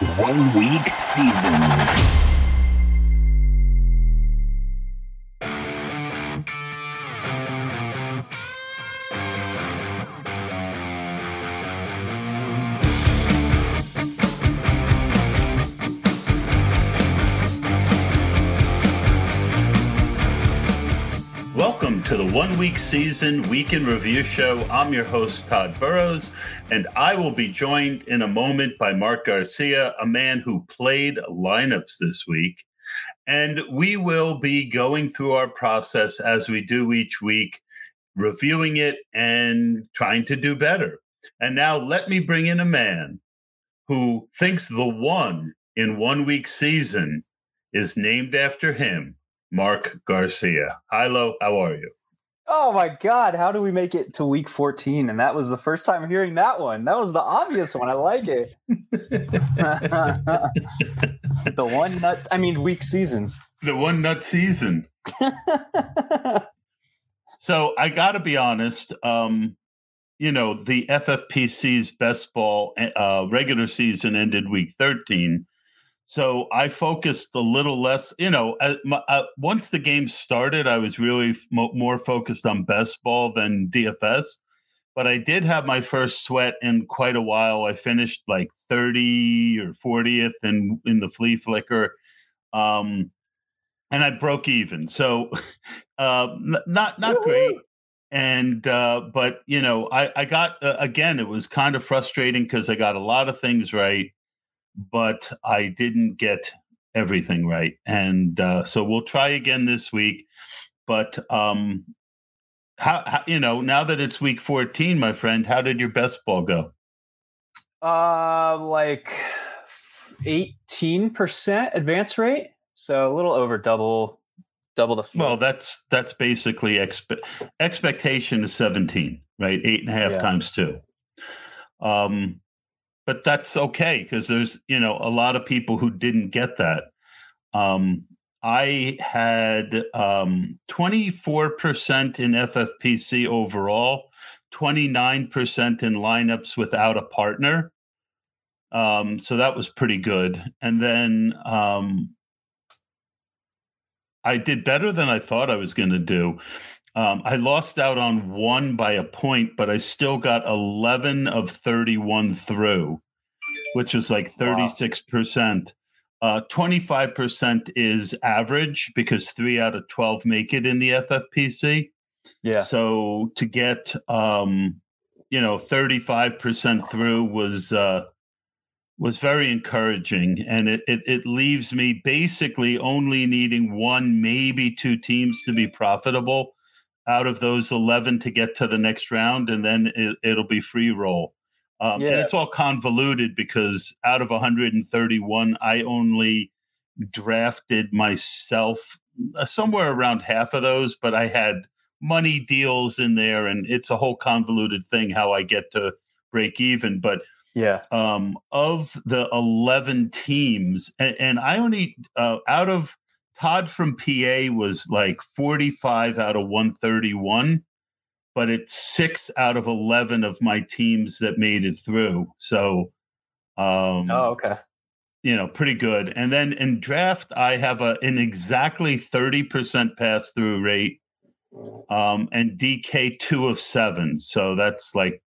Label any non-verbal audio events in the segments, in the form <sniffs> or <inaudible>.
one week season. Week season week in review show. I'm your host, Todd Burrows, and I will be joined in a moment by Mark Garcia, a man who played lineups this week. And we will be going through our process as we do each week, reviewing it and trying to do better. And now let me bring in a man who thinks the one in one week season is named after him. Mark Garcia. Hilo, how are you? Oh my God, how do we make it to week 14? And that was the first time hearing that one. That was the obvious one. I like it. <laughs> the one nuts, I mean, week season. The one nut season. <laughs> so I got to be honest. Um, you know, the FFPC's best ball uh, regular season ended week 13. So I focused a little less. You know, uh, uh, once the game started, I was really f- more focused on best ball than DFS. But I did have my first sweat in quite a while. I finished like 30 or 40th in in the flea flicker, um, and I broke even. So <laughs> uh, not not great. And uh, but you know, I I got uh, again. It was kind of frustrating because I got a lot of things right but I didn't get everything right. And uh, so we'll try again this week. But um, how, how, you know now that it's week 14, my friend, how did your best ball go? Uh, like 18% advance rate. So a little over double double the field. Well, that's that's basically expe- expectation is 17, right? Eight and a half yeah. times two. Um, but that's okay because there's you know a lot of people who didn't get that. Um, i had um, 24% in ffpc overall 29% in lineups without a partner. Um, so that was pretty good. And then um, i did better than i thought i was going to do um, I lost out on one by a point, but I still got 11 of 31 through, which was like 36%. Wow. Uh, 25% is average because three out of 12 make it in the FFPC. Yeah. So to get, um, you know, 35% through was, uh, was very encouraging and it, it, it leaves me basically only needing one maybe two teams to be profitable out of those 11 to get to the next round, and then it, will be free roll. Um, yeah. And it's all convoluted because out of 131, I only drafted myself uh, somewhere around half of those, but I had money deals in there, and it's a whole convoluted thing how I get to break even. But yeah, um, of the 11 teams, and, and I only uh, out of Todd from PA was like 45 out of 131, but it's six out of 11 of my teams that made it through. So, um, oh, okay. You know, pretty good. And then in draft, I have a an exactly 30% pass through rate um, and DK two of seven. So that's like,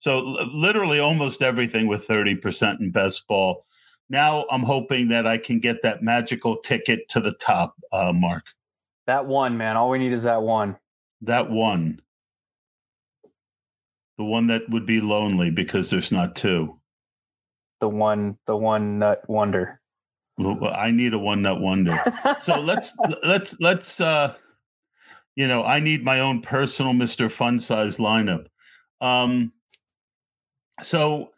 so literally almost everything with 30% in best ball now I'm hoping that I can get that magical ticket to the top, uh, Mark. That one, man. All we need is that one. That one. The one that would be lonely because there's not two. The one, the one nut wonder. I need a one nut wonder. <laughs> so let's let's let's uh you know, I need my own personal Mr. Fun size lineup. Um so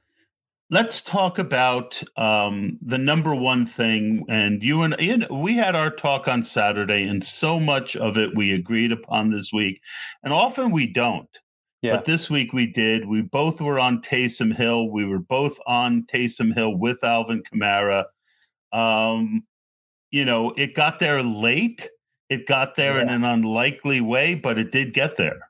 let's talk about um, the number one thing. And you and Ian, we had our talk on Saturday, and so much of it we agreed upon this week, and often we don't. Yeah. But this week we did. We both were on Taysom Hill. We were both on Taysom Hill with Alvin Kamara. Um, you know, it got there late. It got there yeah. in an unlikely way, but it did get there.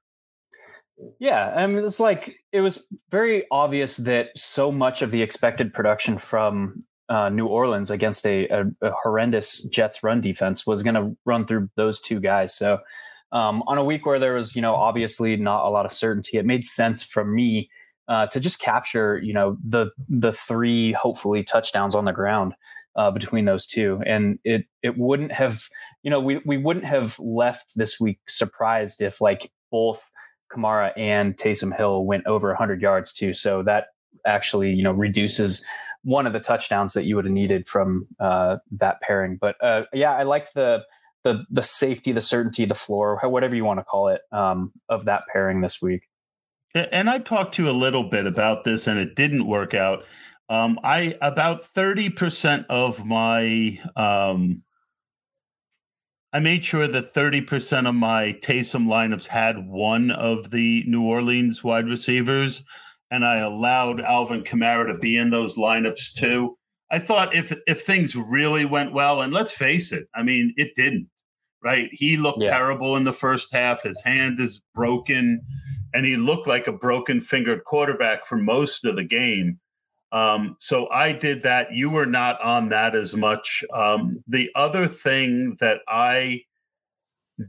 Yeah, I mean, it's like it was very obvious that so much of the expected production from uh, New Orleans against a, a, a, horrendous Jets run defense was going to run through those two guys. So um, on a week where there was, you know, obviously not a lot of certainty, it made sense for me uh, to just capture, you know, the the three hopefully touchdowns on the ground uh, between those two, and it it wouldn't have, you know, we we wouldn't have left this week surprised if like both Kamara and Taysom Hill went over 100 yards too. So that actually, you know, reduces one of the touchdowns that you would have needed from uh, that pairing. But uh, yeah, I like the the the safety, the certainty, the floor, whatever you want to call it, um, of that pairing this week. And I talked to you a little bit about this, and it didn't work out. Um, I about thirty percent of my um, I made sure that 30% of my Taysom lineups had one of the New Orleans wide receivers and I allowed Alvin Kamara to be in those lineups too. I thought if if things really went well, and let's face it, I mean, it didn't. Right? He looked yeah. terrible in the first half. His hand is broken, and he looked like a broken fingered quarterback for most of the game. Um, so I did that. You were not on that as much. Um, the other thing that I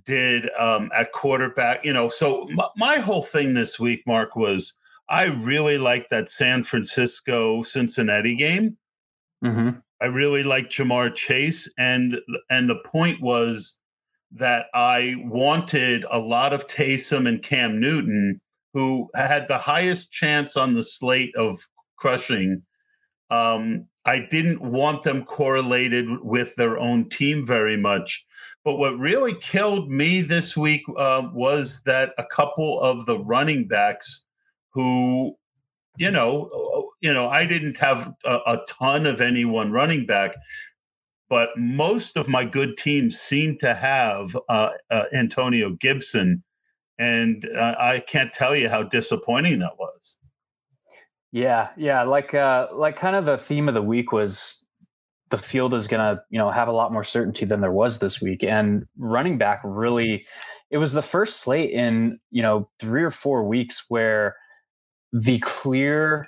did um, at quarterback, you know, so m- my whole thing this week, Mark, was I really like that San Francisco Cincinnati game. Mm-hmm. I really like Ja'Marr Chase, and and the point was that I wanted a lot of Taysom and Cam Newton, who had the highest chance on the slate of crushing. Um, I didn't want them correlated with their own team very much. But what really killed me this week uh, was that a couple of the running backs who you know you know i didn't have a, a, ton of any one running back but most of my good teams seem to have uh, uh, antonio gibson and uh, i can't tell you how disappointing that was yeah yeah like uh, like kind of the theme of the week was the field is going to you know have a lot more certainty than there was this week and running back really it was the first slate in you know three or four weeks where the clear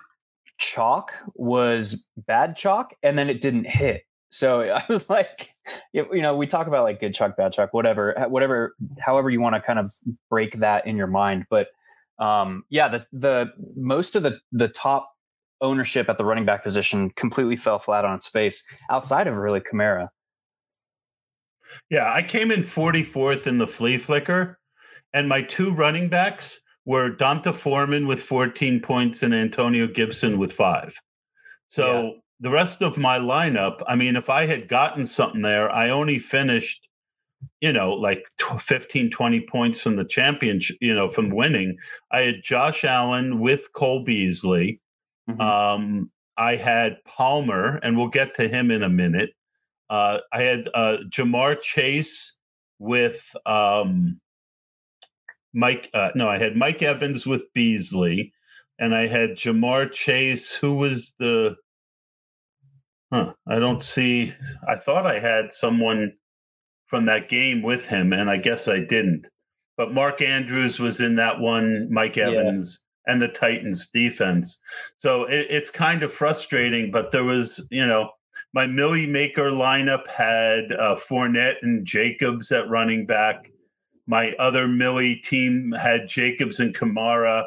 chalk was bad chalk and then it didn't hit. So <laughs> I was like, you know, we talk about like good chalk, bad chalk, whatever, whatever, however you want to kind of break that in your mind. But um, yeah, the the most of the the top ownership at the running back position completely fell flat on its face outside of really Kamara. Yeah, I came in 44th in the flea flicker, and my two running backs were D'Onta Foreman with 14 points and Antonio Gibson with five. So yeah. the rest of my lineup, I mean, if I had gotten something there, I only finished, you know, like 15, 20 points from the championship, you know, from winning. I had Josh Allen with Cole Beasley. Mm-hmm. Um, I had Palmer, and we'll get to him in a minute. Uh, I had uh, Ja'Marr Chase with um, Mike. Uh, no, I had Mike Evans with Beasley, and I had Ja'Marr Chase. Who was the? Huh. I don't see. I thought I had someone from that game with him, and I guess I didn't. But Mark Andrews was in that one. Mike Evans. Yeah. And the Titans defense. So it, it's kind of frustrating, but there was, you know, my Milly Maker lineup had uh, Fournette and Jacobs at running back. My other Millie team had Jacobs and Kamara.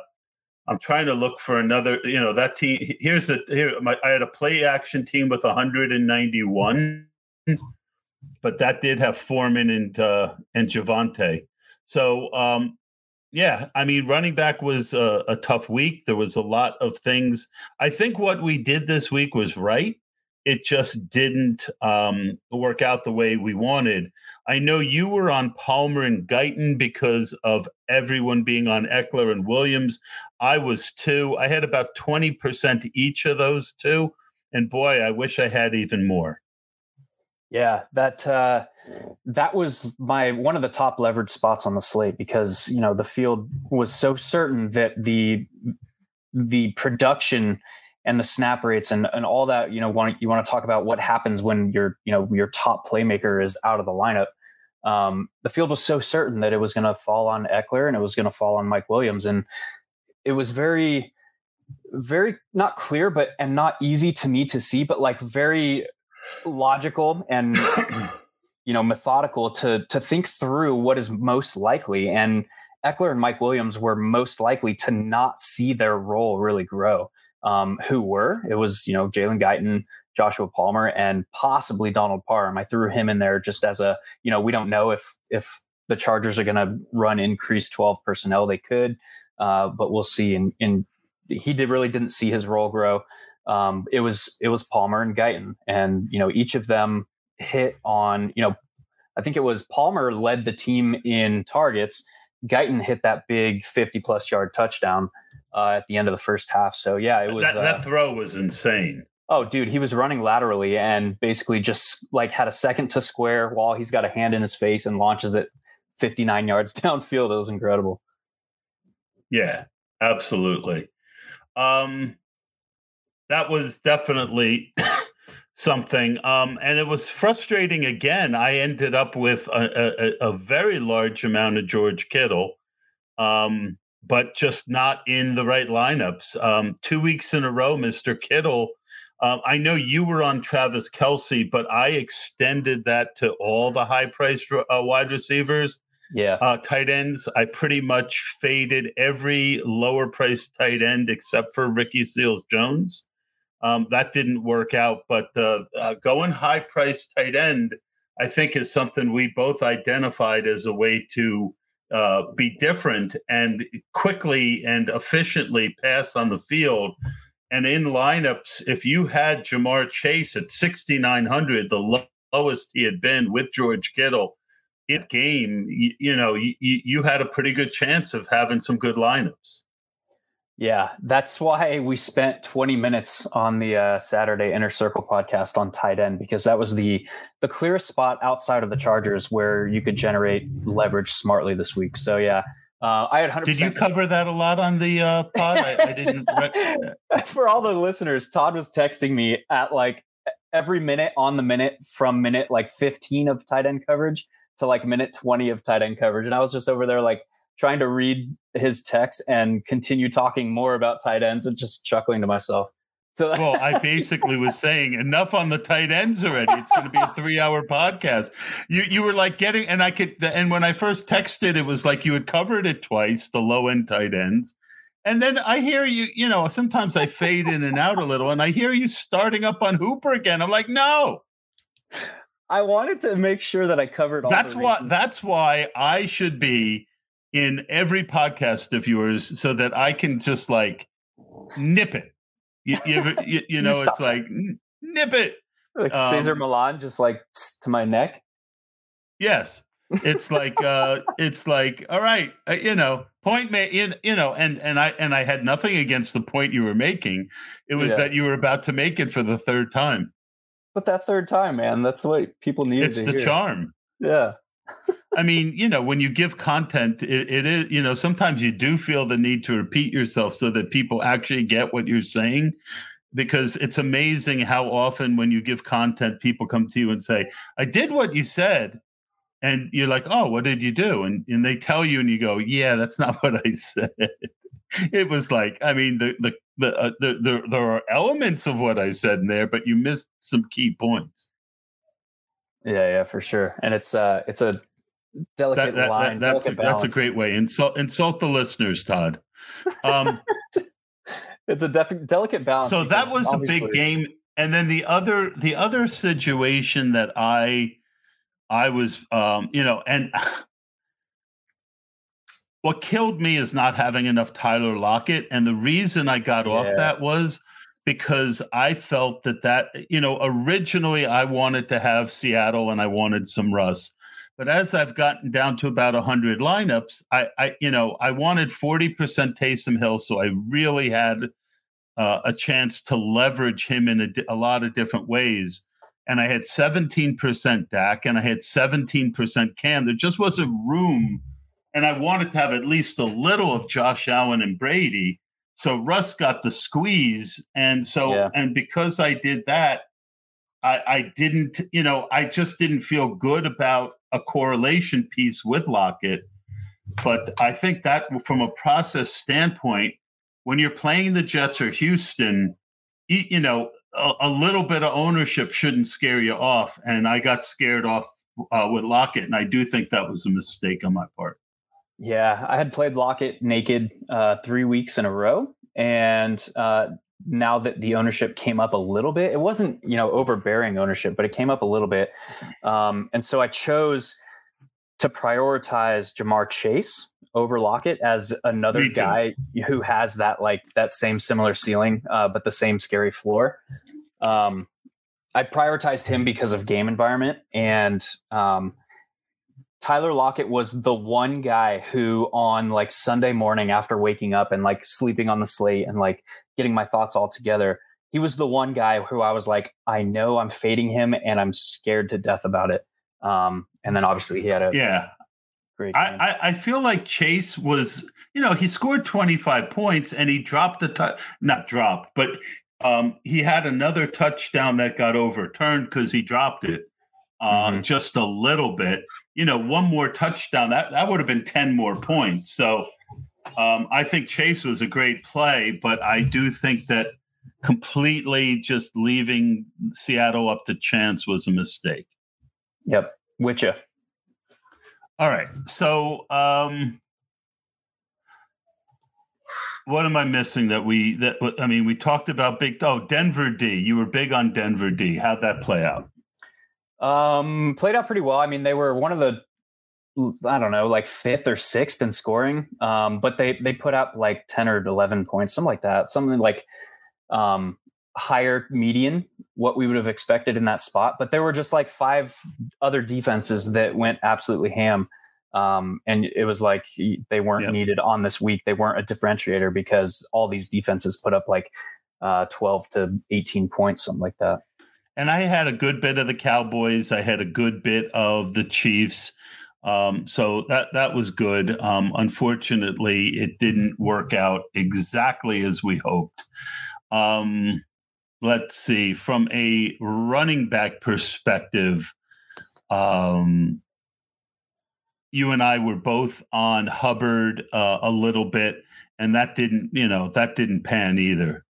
I'm trying to look for another. You know that team. Here's a here. My, I had a play action team with 191, but that did have Foreman and uh, and Javonte. So um, yeah, I mean, running back was a, a tough week. There was a lot of things. I think what we did this week was right. It just didn't um, work out the way we wanted. I know you were on Palmer and Guyton because of everyone being on Ekeler and Williams. I was too. I had about 20% each of those two. And boy, I wish I had even more. Yeah, that uh, that was my one of the top leverage spots on the slate because you know the field was so certain that the the production and the snap rates and, and all that you know want you want to talk about what happens when your you know your top playmaker is out of the lineup um, the field was so certain that it was going to fall on Ekeler and it was going to fall on Mike Williams. And it was very, very not clear, but and not easy to me to see, but like very logical and you know methodical to to think through what is most likely. And Ekeler and Mike Williams were most likely to not see their role really grow. Um, who were it was you know Jalen Guyton, Joshua Palmer, and possibly Donald Parham. I threw him in there just as a you know we don't know if if the Chargers are going to run increased twelve personnel. They could, uh, but we'll see. And, and he did really didn't see his role grow. Um, it was it was Palmer and Guyton, and you know each of them hit on you know I think it was Palmer led the team in targets. Guyton hit that big 50 plus yard touchdown uh, at the end of the first half. So yeah, it was that, that uh, throw was insane. Oh, dude, he was running laterally and basically just like had a second to square while he's got a hand in his face and launches it 59 <laughs> yards downfield. It was incredible. Yeah, absolutely. Um, that was definitely <coughs> something. Um, and it was frustrating again. I ended up with a, a, a very large amount of George Kittle, um, but just not in the right lineups. Um, two weeks in a row, Mr. Kittle. Uh, I know you were on Travis Kelce, but I extended that to all the high priced uh, wide receivers. Yeah. Uh, tight ends, I pretty much faded every lower priced tight end except for Ricky Seals Jones. Um, that didn't work out, but uh, uh, going high priced tight end, I think, is something we both identified as a way to uh, be different and quickly and efficiently pass on the field. And in lineups, if you had Ja'Marr Chase at 6,900, the lowest he had been with George Kittle, it game, you, you know, you, you had a pretty good chance of having some good lineups. Yeah, that's why we spent 20 minutes on the uh, Saturday Inner Circle podcast on tight end because that was the the clearest spot outside of the Chargers where you could generate leverage smartly this week. So yeah, uh, I had 100 Did you cover that a lot on the uh, <laughs> pod? I, I didn't. <laughs> For all the listeners, Todd was texting me at like every minute on the minute from minute like 15 of tight end coverage to like minute 20 of tight end coverage. And I was just over there like trying to read his text and continue talking more about tight ends and just chuckling to myself. So <laughs> well, I basically was saying enough on the tight ends already. It's going to be a three-hour podcast. You you were like getting, and I could, and when I first texted, it was like you had covered it twice, the low-end tight ends, and then I hear you. You know, sometimes I fade in and out a little, and I hear you starting up on Hooper again. I'm like, no. I wanted to make sure that I covered all. That's why. That's why I should be in every podcast of yours, so that I can just like nip it. You, you, you, <laughs> you know, it's like nip it. Like um, Cesar Millan, just like <sniffs> to my neck. Yes, it's like uh it's like all right, uh, you know, point made. You, you know, and and I and I had nothing against the point you were making. It was yeah. that you were about to make it for the third time. But that third time, man, that's what people need. It's the hear. charm. Yeah. I mean, you know, when you give content, it, it is, you know, sometimes you do feel the need to repeat yourself so that people actually get what you're saying. Because it's amazing how often when you give content, people come to you and say, I did what you said. And you're like, oh, what did you do? And, and they tell you, and you go, yeah, that's <laughs> not what I said. it was like, I mean, the, the, the, uh, the, the, there are elements of what I said in there, but you missed some key points. Yeah, yeah, for sure. And it's uh it's a delicate that, that, line. That, delicate that's, a, that's a great way. Insult insult the listeners, Todd. Um, <laughs> it's a def- delicate balance. So that was a big game. And then the other the other situation that I I was um, you know, and <sighs> what killed me is not having enough Tyler Lockett. And the reason I got yeah. off that was because I felt that that, you know, originally I wanted to have Seattle and I wanted some Russ. But as I've gotten down to about 100 lineups, I, I you know, I wanted 40% Taysom Hill. So I really had uh, a chance to leverage him in a, a lot of different ways. And I had 17% Dak and I had 17% Cam. There just wasn't room and I wanted to have at least a little of Josh Allen and Brady. So Russ got the squeeze, and so yeah. and because I did that, I, I didn't, you know, I just didn't feel good about a correlation piece with Lockett. But I think that from a process standpoint, when you're playing the Jets or Houston, you, know, a, a, little bit of ownership shouldn't scare you off. And I got scared off uh, with Lockett, and I do think that was a mistake on my part. Yeah, I had played Lockett naked uh, three weeks in a row, and uh, now that the ownership came up a little bit, it wasn't you know overbearing ownership, but it came up a little bit, um, and so I chose to prioritize Ja'Marr Chase over Lockett as another guy who has that like that same similar ceiling, uh, but the same scary floor. Um, I prioritized him because of game environment and um, Tyler Lockett was the one guy who on like Sunday morning after waking up and like sleeping on the slate and like getting my thoughts all together, he was the one guy who I was like, I know I'm fading him and I'm scared to death about it. Um, and then obviously he had a yeah. Great I, I, I feel like Chase was, you know, he scored 25 points and he dropped the touch, not dropped, but um, he had another touchdown that got overturned because he dropped it um, mm-hmm. just a little bit you know, one more touchdown, that, that would have been 10 more points. So um, I think Chase was a great play, but I do think that completely just leaving Seattle up to chance was a mistake. Yep. Which you. All right. So um what am I missing that we that I mean we talked about big oh Denver D. You were big on Denver D. How'd that play out? Um, played out pretty well. I mean, they were one of the I don't know, like fifth or sixth in scoring. Um, but they they put up like ten or eleven points, something like that, something like um higher median what we would have expected in that spot. But there were just like five other defenses that went absolutely ham. Um, and it was like they weren't yep. needed on this week. They weren't a differentiator because all these defenses put up like uh, 12 to 18 points, something like that and I had a good bit of the Cowboys. I had a good bit of the Chiefs. Um, so that that was good. Um, unfortunately, it didn't work out exactly as we hoped. Um, let's see. From a running back perspective, um, you and I were both on Hubbard uh, a little bit, and that didn't, you know, that didn't pan either.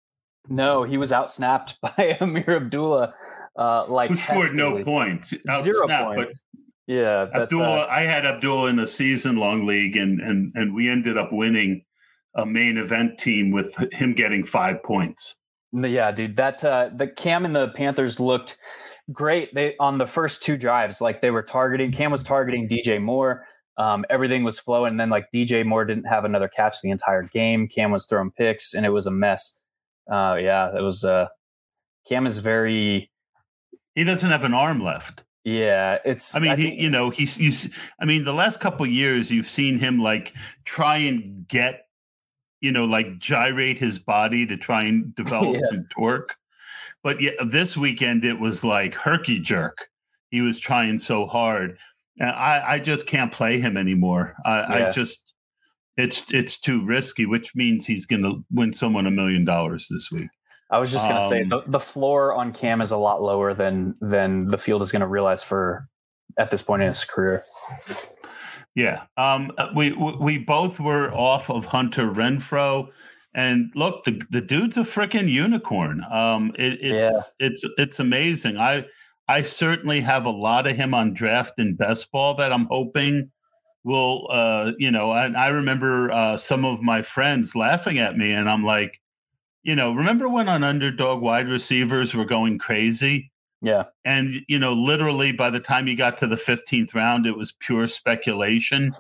No, he was outsnapped <laughs> by Amir Abdullah. Uh, like who scored no points, zero points. Yeah, Abdullah. Uh, I had Abdullah in a season-long league, and and and we ended up winning a main event team with him getting five points. Yeah, dude, that uh, the Cam and the Panthers looked great. They on the first two drives, like they were targeting. Cam was targeting DJ Moore. Um, everything was flowing, and then like DJ Moore didn't have another catch the entire game. Cam was throwing picks, and it was a mess. Uh, yeah, it was. Uh, Cam is very. He doesn't have an arm left. Yeah, it's. I mean, I he, think, you know, he's. You, I mean, the last couple years, you've seen him like try and get, you know, like gyrate his body to try and <laughs> develop yeah. some torque. But yeah, this weekend it was like herky jerk. He was trying so hard. I, I just can't play him anymore. I, yeah. I just it's it's too risky, which means he's going to win someone a million dollars this week. I was just going to um, say the, the floor on Cam is a lot lower than than the field is going to realize for at this point in his career. Yeah, um, uh, we we both were off of Hunter Renfrow, and look, the the dude's a freaking unicorn. Um, it, it's yeah. it's it's amazing. I I certainly have a lot of him on draft and best ball that I'm hoping will uh you know I, I remember uh some of my friends laughing at me and i'm like you know remember when on underdog wide receivers were going crazy? Yeah. And you know literally by the time you got to the 15th round it was pure speculation.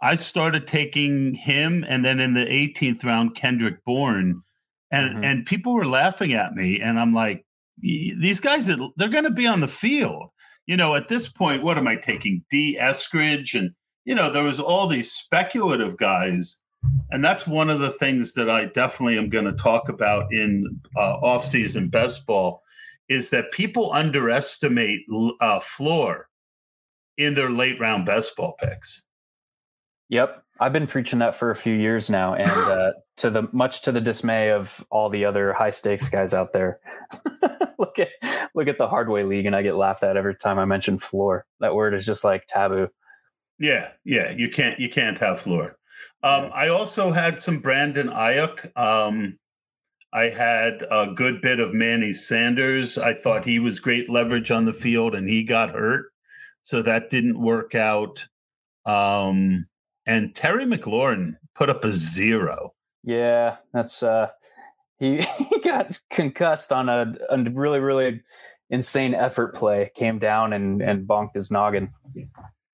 I started taking him and then in the 18th round kendrick bourne and mm-hmm. and people were laughing at me and i'm like these guys they're going to be on the field. You know at this point what am i taking Dee Eskridge and you know, there was all these speculative guys. And that's one of the things that I definitely am going to talk about in uh, off-season best ball is that people underestimate uh, floor in their late round best ball picks. Yep, I've been preaching that for a few years now, and uh, <laughs> to the much to the dismay of all the other high stakes guys out there. <laughs> look at look at the hardway league, and I get laughed at every time I mention floor. That word is just like taboo. Yeah, yeah, you can't you can't have floor. Um, I also had some Brandon Aiyuk. Um, I had a good bit of Manny Sanders. I thought he was great leverage on the field, and he got hurt, so that didn't work out. Um, and Terry McLaurin put up a zero. Yeah, that's uh, he <laughs> he got concussed on a, a really really insane effort play. Came down and and bonked his noggin.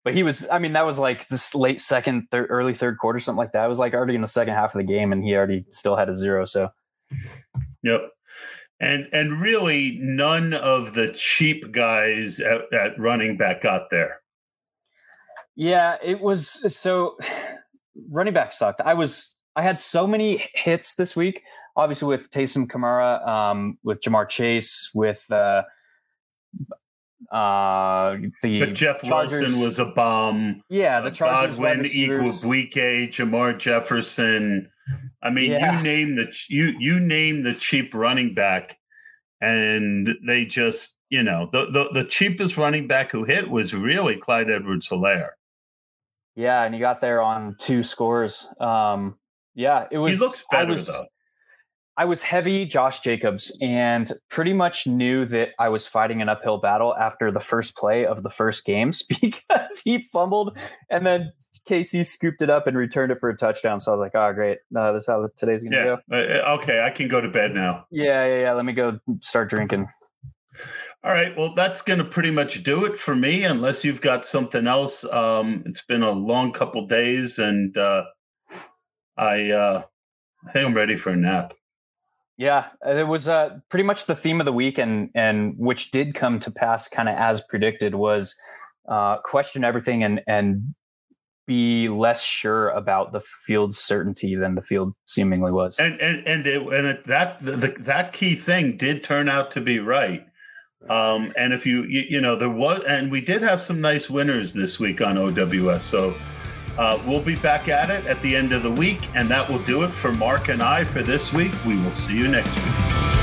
But he was, I mean, that was like this late second, third, early third quarter, something like that. It was like already in the second half of the game, and he already still had a zero. So, yep. And and really, none of the cheap guys at, at running back got there. Yeah, it was so. Running back sucked. I was I had so many hits this week. Obviously, with Taysom Kamara, um, with Ja'Marr Chase, with uh, uh, the but Jeff Chargers. Wilson was a bomb. Yeah, the Chargers. Godwin, Igwebuike, Jermar Jefferson. I mean, Yeah. you name the you you name the cheap running back, and they just you know the the, the cheapest running back who hit was really Clyde Edwards-Helaire. Yeah, and he got there on two scores. Um, yeah, it was. He looks I better was, though. I was heavy Josh Jacobs and pretty much knew that I was fighting an uphill battle after the first play of the first games <laughs> because he fumbled and then KC scooped it up and returned it for a touchdown. So I was like, oh, great. No, this is how today's going to Yeah. go. Uh, okay, I can go to bed now. Yeah, yeah, yeah. Let me go start drinking. All right. Well, that's going to pretty much do it for me, unless you've got something else. Um, it's been a long couple days, and uh, I uh, I think I'm ready for a nap. Yeah, it was uh, pretty much the theme of the week, and and which did come to pass, kind of as predicted, was uh, question everything and and be less sure about the field's certainty than the field seemingly was. And and and it, and it, that the, the, that key thing did turn out to be right. Um, and if you, you you know there was and we did have some nice winners this week on OWS. So uh, we'll be back at it at the end of the week, and that will do it for Mark and I for this week. We will see you next week.